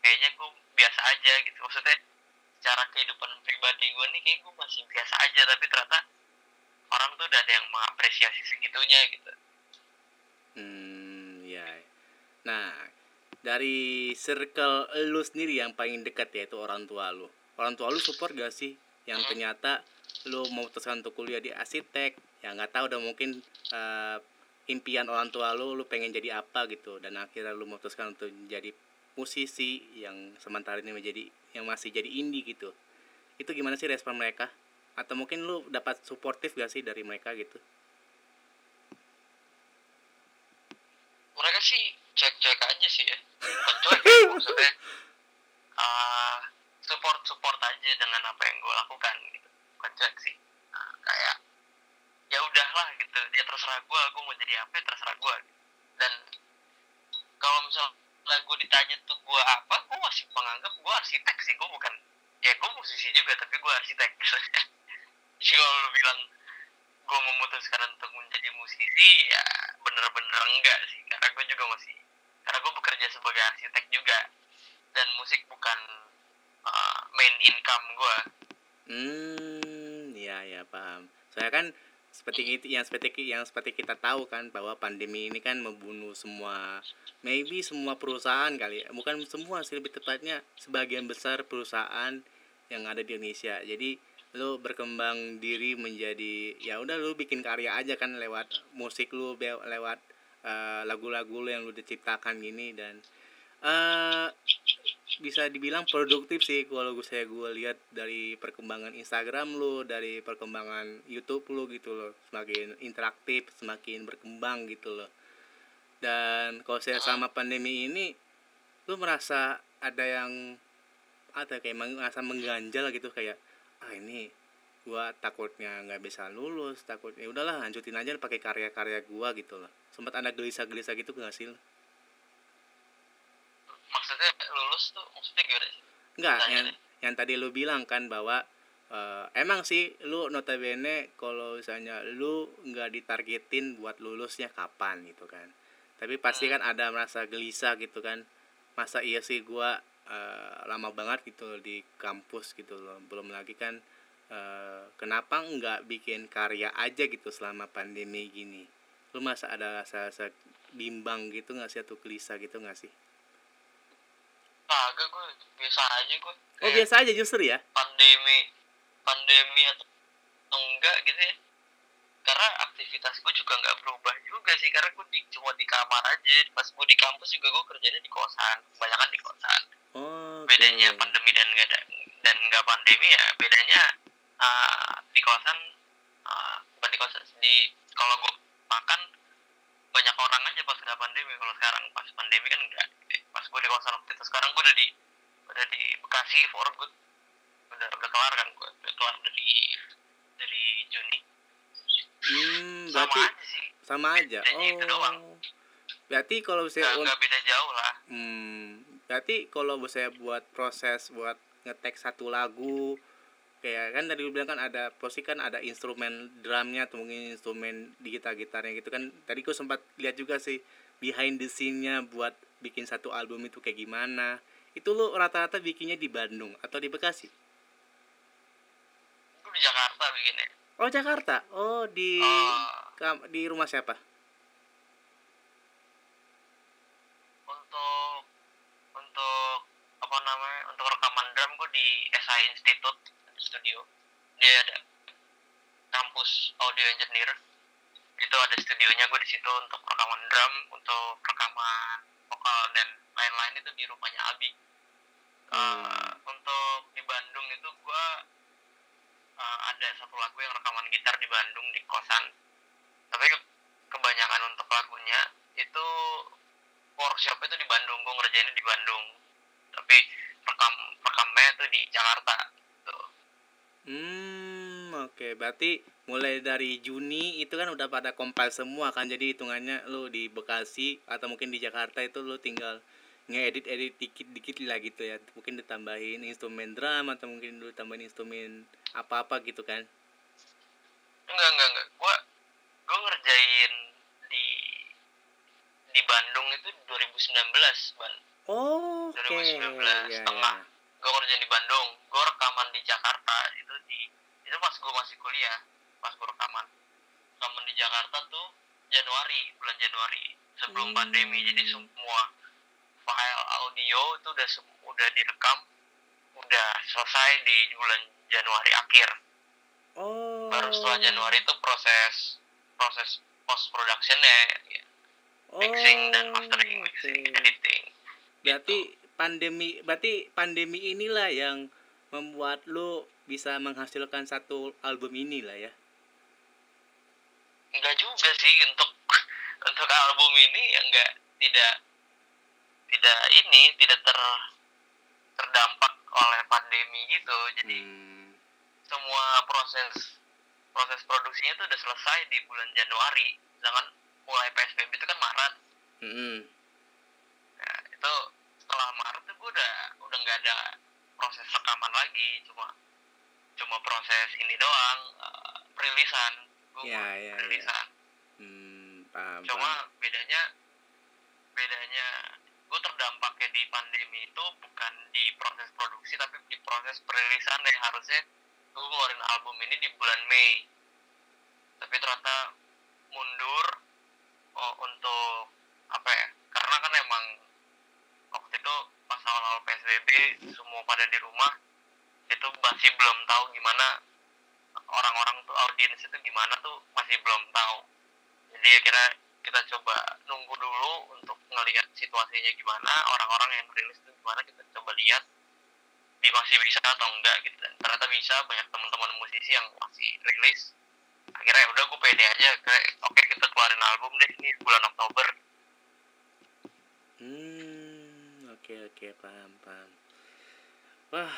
Kayaknya gue biasa aja gitu. Maksudnya secara kehidupan pribadi gue nih kayak gue masih biasa aja tapi ternyata orang tuh udah ada yang mengapresiasi segitunya gitu Hmm, ya. Nah, dari circle lu sendiri yang paling dekat yaitu orang tua lu. Orang tua lu support gak sih? Yang ternyata lu memutuskan untuk kuliah di arsitek, ya nggak tahu udah mungkin eh, impian orang tua lu, lu pengen jadi apa gitu, dan akhirnya lu memutuskan untuk jadi musisi yang sementara ini menjadi yang masih jadi indie gitu. Itu gimana sih respon mereka? Atau mungkin lu dapat suportif gak sih dari mereka gitu? mereka sih cek-cek aja sih ya cuek ya, (laughs) maksudnya uh, support support aja dengan apa yang gue lakukan gitu bukan cuek sih Nah, kayak ya udahlah gitu dia terserah gue gue mau jadi apa ya terserah gue dan kalau misalnya gue ditanya tuh gue apa gue masih menganggap gue arsitek sih. Gue bukan ya gue musisi juga tapi gue arsitek. (laughs) Jadi kalau lu bilang gue memutuskan untuk menjadi musisi ya bener-bener enggak sih. Karena gue juga masih karena gue bekerja sebagai arsitek juga. Dan musik bukan uh, main income gue Hmm, ya ya paham. Saya kan seperti itu yang seperti yang seperti kita tahu kan bahwa pandemi ini kan membunuh semua maybe semua perusahaan kali ya. Bukan semua sih lebih tepatnya sebagian besar perusahaan yang ada di Indonesia. Jadi lu berkembang diri menjadi ya udah lu bikin karya aja kan lewat musik be- lewat eh, lagu-lagu lu yang lu diciptakan gini dan eh bisa dibilang produktif sih kalau gue saya gue lihat dari perkembangan Instagram lu dari perkembangan YouTube lu gitu loh. Semakin interaktif semakin berkembang gitu loh. Dan kalau saya sama pandemi ini lu merasa ada yang ada kayak meng- merasa mengganjal gitu kayak ah ini gua takutnya nggak bisa lulus takutnya udahlah lanjutin aja pakai karya-karya gua gitu loh. Sempat ada gelisah-gelisah gitu nggak sih lu? Maksudnya lulus tuh maksudnya gimana sih Enggak, Tanya yang deh. yang tadi lu bilang kan bahwa eh, emang sih lu notabene kalau misalnya lu nggak ditargetin buat lulusnya kapan gitu kan. Tapi pasti kan ada merasa gelisah gitu kan. Masa iya sih gua eh, lama banget gitu loh di kampus gitu loh. Belum lagi kan eh, kenapa nggak bikin karya aja gitu selama pandemi gini. Lu masa ada rasa-rasa bimbang gitu nggak sih atau gelisah gitu nggak sih? Kagak gue biasa aja gue Oh biasa aja justru ya. pandemi pandemi atau enggak gitu ya. Karena aktivitas gue juga nggak berubah juga sih karena gue di, cuma di kamar aja. Pas gue di kampus juga gue kerjanya di kosan kebanyakan di kosan. Oh oke. bedanya pandemi dan nggak ada dan nggak pandemi ya bedanya uh, di kosan uh, bukan di kosan di kalau gue makan banyak orang aja pas nggak pandemi. Kalau sekarang pas pandemi kan enggak pas gue di kosan waktu itu. Sekarang gue udah di udah di Bekasi for good. Udah udah kelar kan gue udah kelar dari dari Juni. Hmm sama berarti aja sih. sama aja. bedanya itu doang. oh. Berarti kalau nggak saya nggak beda jauh lah. Hmm, berarti kalau saya buat proses buat ngetek satu lagu kayak kan tadi lu bilang kan ada pasti kan ada instrumen drumnya atau mungkin instrumen di gitar gitarnya gitu kan. Tadi gue sempat lihat juga sih behind the scene-nya buat bikin satu album itu kayak gimana. Itu lu rata-rata bikinnya di Bandung atau di Bekasi? Gue di Jakarta bikinnya. Oh Jakarta? Oh di kam- di rumah siapa? Untuk untuk apa namanya untuk rekaman drum gue di SI Institute studio. Dia ada kampus audio engineer. Itu ada studionya gue di situ untuk rekaman drum untuk rekaman vokal dan lain-lain itu di rumahnya Abi. Eh, untuk di Bandung itu gue eh, ada satu lagu yang rekaman gitar di Bandung di kosan. Tapi ke- kebanyakan untuk lagunya itu workshop itu di Bandung gue ngerjainnya di Bandung. Tapi rekam rekamnya itu di Jakarta tuh Hmm, oke. Berarti mulai dari Juni itu kan udah pada compile semua kan. Jadi hitungannya lu di Bekasi atau mungkin di Jakarta itu lu tinggal ngedit-edit dikit-dikit lah gitu ya. Mungkin ditambahin instrumen drum atau mungkin lu tambahin instrumen apa-apa gitu kan. enggak enggak enggak gue gue ngerjain di di Bandung itu 2019 ban Oh, oke. 2019 Ya, setengah. ya. gue ngerjain di Bandung gue rekaman di Jakarta itu di itu pas gue masih kuliah pas gue rekaman rekaman di Jakarta tuh Januari bulan Januari sebelum Hmm. pandemi jadi semua file audio itu udah udah direkam udah selesai di bulan Januari akhir Oh. baru setelah Januari itu proses proses post productionnya ya, mixing dan mastering Oh, mixing oke. editing Berarti pandemi berarti pandemi inilah yang membuat lu bisa menghasilkan satu album inilah ya. enggak juga sih untuk (laughs) untuk album ini ya enggak tidak tidak ini tidak ter terdampak oleh pandemi gitu jadi Hmm. semua proses proses produksinya itu udah selesai di bulan Januari sedangkan mulai PSBB itu kan Maret Mm-mm. nah, itu setelah Maret tuh gue udah udah nggak ada proses rekaman lagi cuma cuma proses ini doang eh, perilisan gue Ya, ya, ya. perilisan Hmm, paham, cuma paham. bedanya bedanya gue terdampaknya di pandemi itu bukan di proses produksi tapi di proses perilisan yang harusnya gue ngeluarin album ini di bulan Mei tapi ternyata mundur oh, untuk apa ya karena kan emang waktu itu pas awal-awal PSBB semua pada di rumah itu masih belum tahu gimana orang-orang tuh audiens itu gimana tuh masih belum tahu. Jadi akhirnya kita coba nunggu dulu untuk ngelihat situasinya gimana orang-orang yang rilis itu gimana kita coba lihat masih bisa atau enggak gitu. Dan ternyata bisa banyak teman-teman musisi yang masih rilis. Akhirnya ya udah gue pede aja. Oke kita keluarin album deh ini bulan Oktober. Hmm, oke oke paham paham. Wah,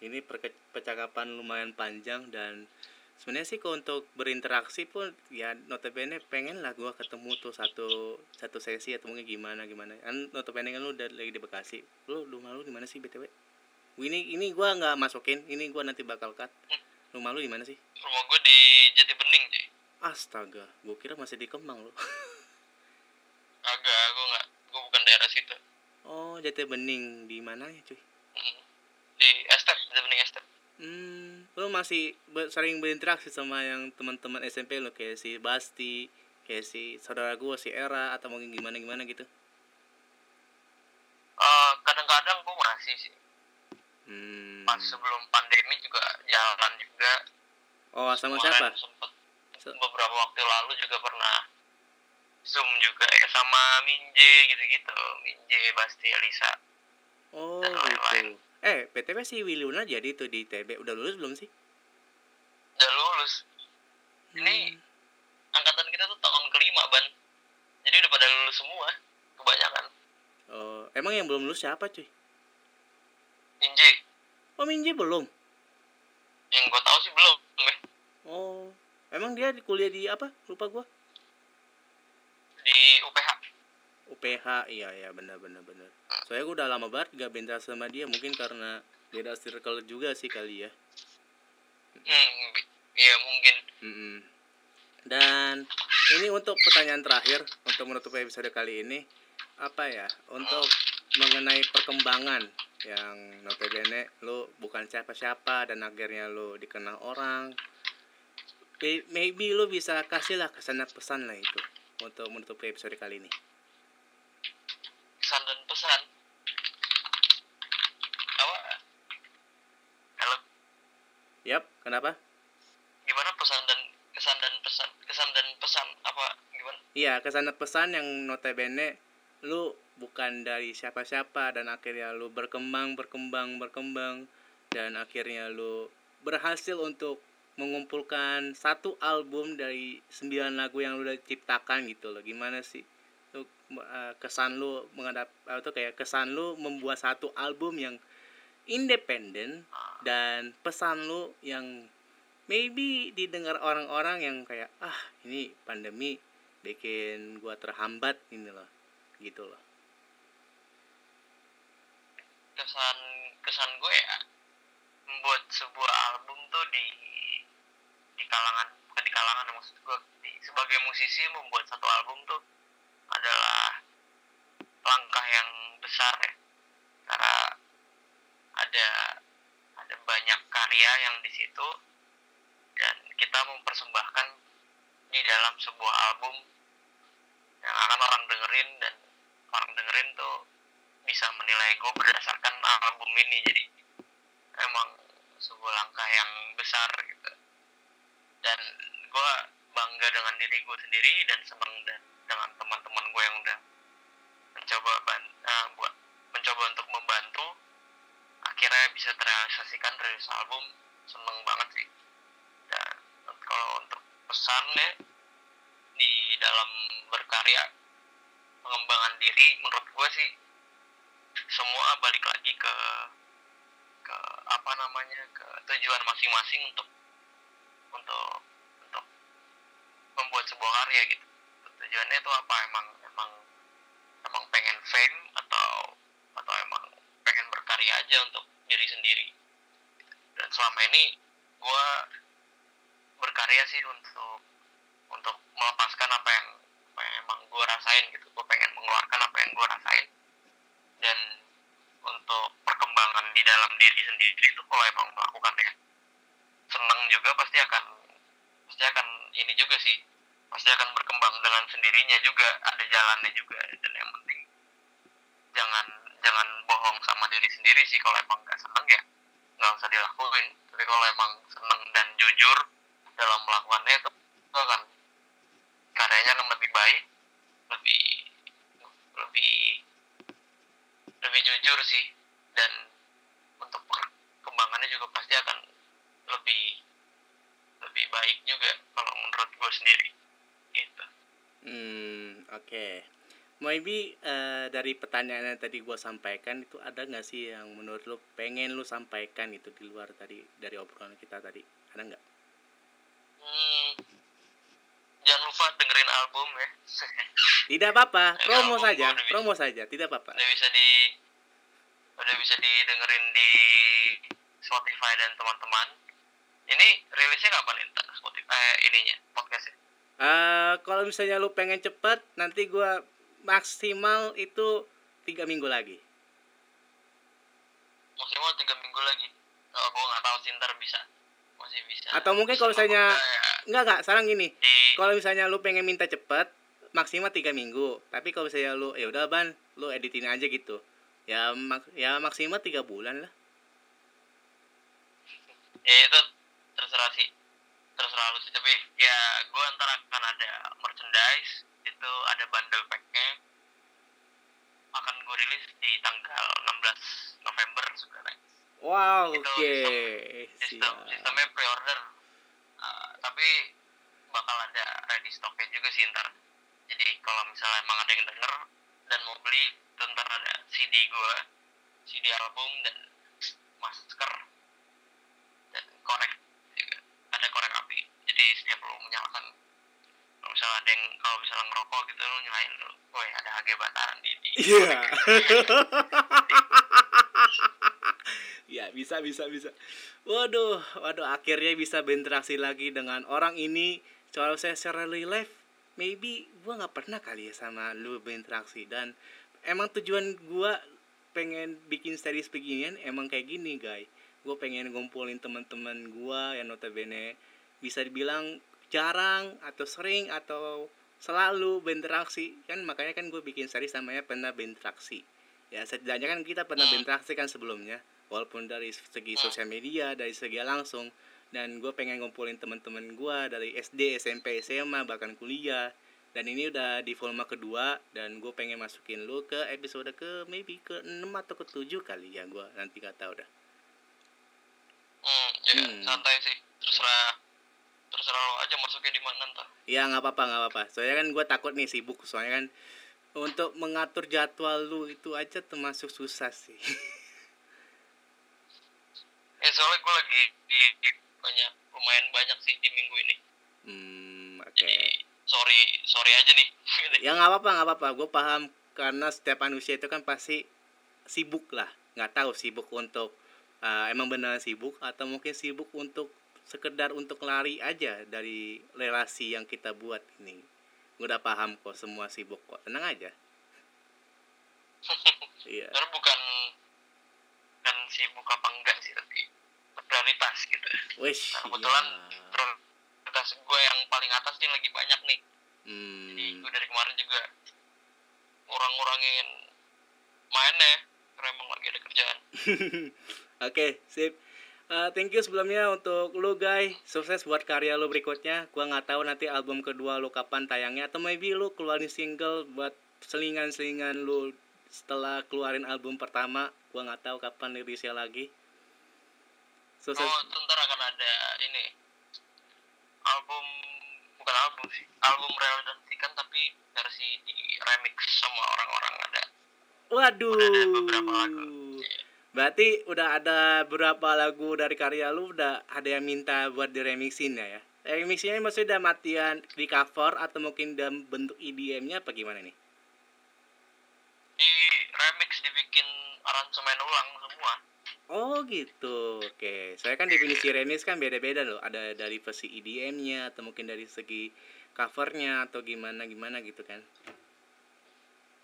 ini percakapan lumayan panjang dan sebenarnya sih kalau untuk berinteraksi pun ya notabene pengen lah gua ketemu tuh satu satu sesi atau mungkin gimana gimana. Kan notabene kan lu udah lagi di Bekasi. Lu rumah lu di mana sih btw ini ini gua nggak masukin ini gua nanti bakal cut. Rumah lu di mana sih? Rumah gue di Jati Bening sih astaga gua kira masih di Kemang lu. Agak gue nggak gue bukan daerah situ. Oh jati bening. Di mana ya cuy. Di Estep Jati Bening Estep Hmm, lu masih sering berinteraksi sama yang teman-teman SMP lo kayak si Basti, kayak si saudara gua si Era atau mungkin gimana gimana gitu. Eh, kadang-kadang gue masih sih Hmm. pas sebelum pandemi juga jalan juga Oh, sama Kemarin siapa? sempet So- beberapa waktu lalu juga pernah zoom juga ya sama Minje gitu-gitu Minje Basti Elisa Oh Dan lain-lain. gitu. Eh, PTP si Willy Luna jadi tuh di TB. Udah lulus belum sih? udah lulus Ini- Hmm. angkatan kita tuh tahun kelima ban jadi udah pada lulus semua kebanyakan Oh, emang yang belum lulus siapa cuy? Minje Oh, Minji belum. yang gue tahu sih belum ya Oh, emang dia di kuliah di apa? Lupa gua. di UPH UPH, iya ya benar benar benar. Soalnya gua udah lama banget gak bentar sama dia, mungkin karena beda circle juga sih kali ya. hmm iya mungkin Mm-mm. Dan ini untuk pertanyaan terakhir untuk menutup episode kali ini apa ya untuk mengenai perkembangan yang notabene lu bukan siapa-siapa dan akhirnya lu dikenal orang May- maybe lu bisa kasih lah kesan pesan lah itu untuk menutup episode kali ini pesan dan pesan apa halo yap kenapa? Gimana pesan dan kesan dan pesan kesan dan pesan apa gimana? Iya kesan dan pesan yang notabene lu bukan dari siapa-siapa dan akhirnya lu berkembang berkembang berkembang dan akhirnya lu berhasil untuk mengumpulkan satu album dari sembilan lagu yang lu udah ciptakan gitu loh. Gimana sih? Lu eh, kesan lu menghadap atau kayak kesan lu membuat satu album yang independen dan pesan lu yang maybe didengar orang-orang yang kayak ah ini pandemi bikin gua terhambat ini loh gitu loh. Kesan kesan gue ya membuat sebuah album tuh di di kalangan bukan di kalangan maksud gue di, sebagai musisi membuat satu album tuh adalah langkah yang besar ya. Karena ada ada banyak karya yang di situ. Dan kita mempersembahkan di dalam sebuah album yang akan orang dengerin dan orang dengerin tuh bisa menilai gue berdasarkan album ini. Jadi emang sebuah langkah yang besar gitu. Dan gue bangga dengan diri gue sendiri dan seneng dan dengan teman-teman gue yang udah mencoba ban eh, buat mencoba untuk membantu akhirnya bisa terrealisasikan rilis album seneng banget sih. Dan kalau untuk pesannya di dalam berkarya pengembangan diri menurut gue sih semua balik lagi ke ke apa namanya ke tujuan masing-masing untuk untuk untuk membuat sebuah karya gitu. Tujuannya itu apa? Emang emang emang pengen fame atau atau emang pengen berkarya aja untuk diri sendiri. Dan selama ini gue berkarya sih untuk untuk melepaskan apa yang apa yang emang gue rasain gitu. Gue pengen mengeluarkan apa yang gue rasain. Dan untuk perkembangan di dalam diri sendiri itu kalau emang melakukannya seneng juga pasti akan pasti akan ini juga sih. Pasti akan berkembang dengan sendirinya juga ada jalannya juga. Dan yang penting jangan jangan bohong sama diri sendiri sih. Kalau emang nggak seneng ya nggak usah dilakuin. Tapi kalau emang seneng dan jujur dalam melakukannya itu, itu akan karyanya akan lebih baik lebih lebih lebih jujur sih. Dan untuk perkembangannya juga pasti akan lebih lebih baik juga kalau menurut gue sendiri. Gitu. Hmm oke maybe eh, dari pertanyaan yang tadi gua sampaikan itu ada nggak sih yang menurut lu pengen lu sampaikan itu di luar tadi dari obrolan kita tadi? Ada nggak? Hmm, jangan lupa dengerin album ya. (laughs) Tidak apa-apa promo album saja bisa. promo saja tidak apa-apa. udah bisa di udah bisa didengerin di Spotify dan teman-teman. Ini rilisnya kapan nih Spotify eh, ininya podcastnya? Eh, kalau misalnya lu pengen cepet nanti gua maksimal itu tiga minggu lagi. Maksimal tiga minggu lagi. Oh gue nggak tahu sih ntar bisa. Masih bisa. Atau mungkin kalau misalnya- ya. Enggak enggak sekarang gini. Di kalau misalnya lu pengen minta cepet maksimal tiga minggu. Tapi kalau misalnya lu ya udah ban lu editin aja gitu. Ya mak ya maksimal tiga bulan lah. Ya itu terserah sih. Terserah terlalu sih. Tapi ya gue ntar akan ada merchandise itu ada bundle packnya. Akan gue rilis di tanggal 16 November sebenarnya wow oke. sistem siap. sistemnya pre-order. Uh, tapi bakal ada ready stocknya juga sih ntar. Jadi kalau misalnya emang ada yang denger dan mau beli itu ntar ada CD gue CD album dan masker dan korek juga. Ada korek api. Jadi setiap lo menyalakan kalau misalnya ada yang kalau misalnya ngerokok gitu lo nyalain lo woi ada HG bataran di, di Iya. ya bisa bisa bisa. Waduh, waduh akhirnya bisa berinteraksi lagi dengan orang ini. Kalau saya secara life, maybe gua nggak pernah kali ya sama lu berinteraksi dan emang tujuan gua pengen bikin series beginian emang kayak gini guys. Gue pengen ngumpulin teman-teman gua yang notabene bisa dibilang jarang atau sering atau selalu berinteraksi kan makanya kan gue bikin series namanya pernah berinteraksi ya setidaknya kan kita pernah berinteraksi kan sebelumnya. Walaupun dari segi sosial media dari segi langsung. Dan gue pengen ngumpulin teman-teman gue dari SD SMP SMA bahkan kuliah. Dan ini udah di volume kedua dan gue pengen masukin lu ke episode ke maybe ke 6 atau ke 7 kali ya gue nanti gak tahu dah. Hmm, ya Hmm. santai sih. Terserah terserah lo aja masuknya di mana ntar. Ya nggak apa-apa nggak apa-apa. Soalnya kan gue takut nih sibuk soalnya kan untuk mengatur jadwal lu itu aja termasuk susah sih. (laughs) Eh soalnya gue lagi di, di banyak lumayan banyak sih di minggu ini. hmm oke. Jadi sorry sorry aja nih. (laughs) ya nggak apa-apa nggak apa-apa. Gue paham karena setiap manusia itu kan pasti sibuk lah. Nggak tahu sibuk untuk uh, emang benar sibuk atau mungkin sibuk untuk sekedar untuk lari aja dari relasi yang kita buat ini gue udah paham kok semua sibuk kok tenang aja (laughs) iya Karena bukan kan sibuk apa enggak sih tapi prioritas gitu. Wish, Nah, kebetulan iya. Prioritas gue yang paling atas nih lagi banyak nih. Jadi Hmm, gue dari kemarin juga ngurang-ngurangin mainnya karena emang lagi ada kerjaan. (laughs) Oke, sip. Uh, thank you sebelumnya untuk lu guys. Sukses buat karya lu berikutnya. Gua nggak tahu nanti album kedua lu kapan tayangnya atau maybe lu keluarin single buat selingan-selingan lu setelah keluarin album pertama. Gua nggak tahu kapan rilisnya lagi. Sukses. Oh, ntar akan ada ini album bukan album sih, album realistikan tapi versi di remix sama orang-orang ada. Waduh. Udah ada beberapa lagu. Berarti udah ada beberapa lagu dari karya lu udah ada yang minta buat diremixin ya ya. Remixnya maksudnya udah matian di cover atau mungkin dalam bentuk EDM-nya apa gimana nih? Di remix dibikin aransemen ulang semua. Oh gitu, oke. Saya kan definisi remix kan beda-beda loh. Ada dari versi EDM-nya atau mungkin dari segi covernya atau gimana gimana gitu kan.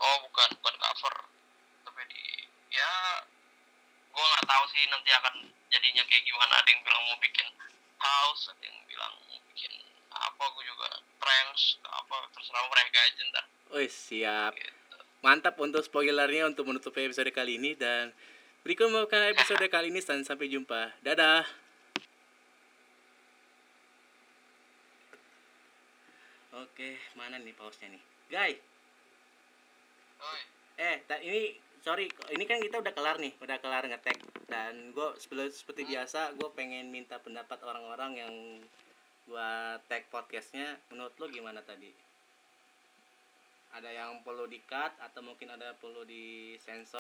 Oh, bukan bukan cover. Tapi di ya gue nggak tahu sih nanti akan jadinya kayak gimana. Ada yang bilang mau bikin house, ada yang bilang mau bikin apa gue juga trance apa terserah mereka aja ntar Wih siap. gitu. Mantap untuk spoilernya untuk menutup episode kali ini dan berikut merupakan episode (laughs) kali ini dan sampai jumpa. Dadah. Oke, mana nih pausnya nih? Guys, Oi. Eh, ini sorry, ini kan kita udah kelar nih, udah kelar ngetek dan gue seperti biasa gue pengen minta pendapat orang-orang yang gua tag podcastnya. Menurut lo gimana tadi? Ada yang perlu di cut atau mungkin ada perlu disensor?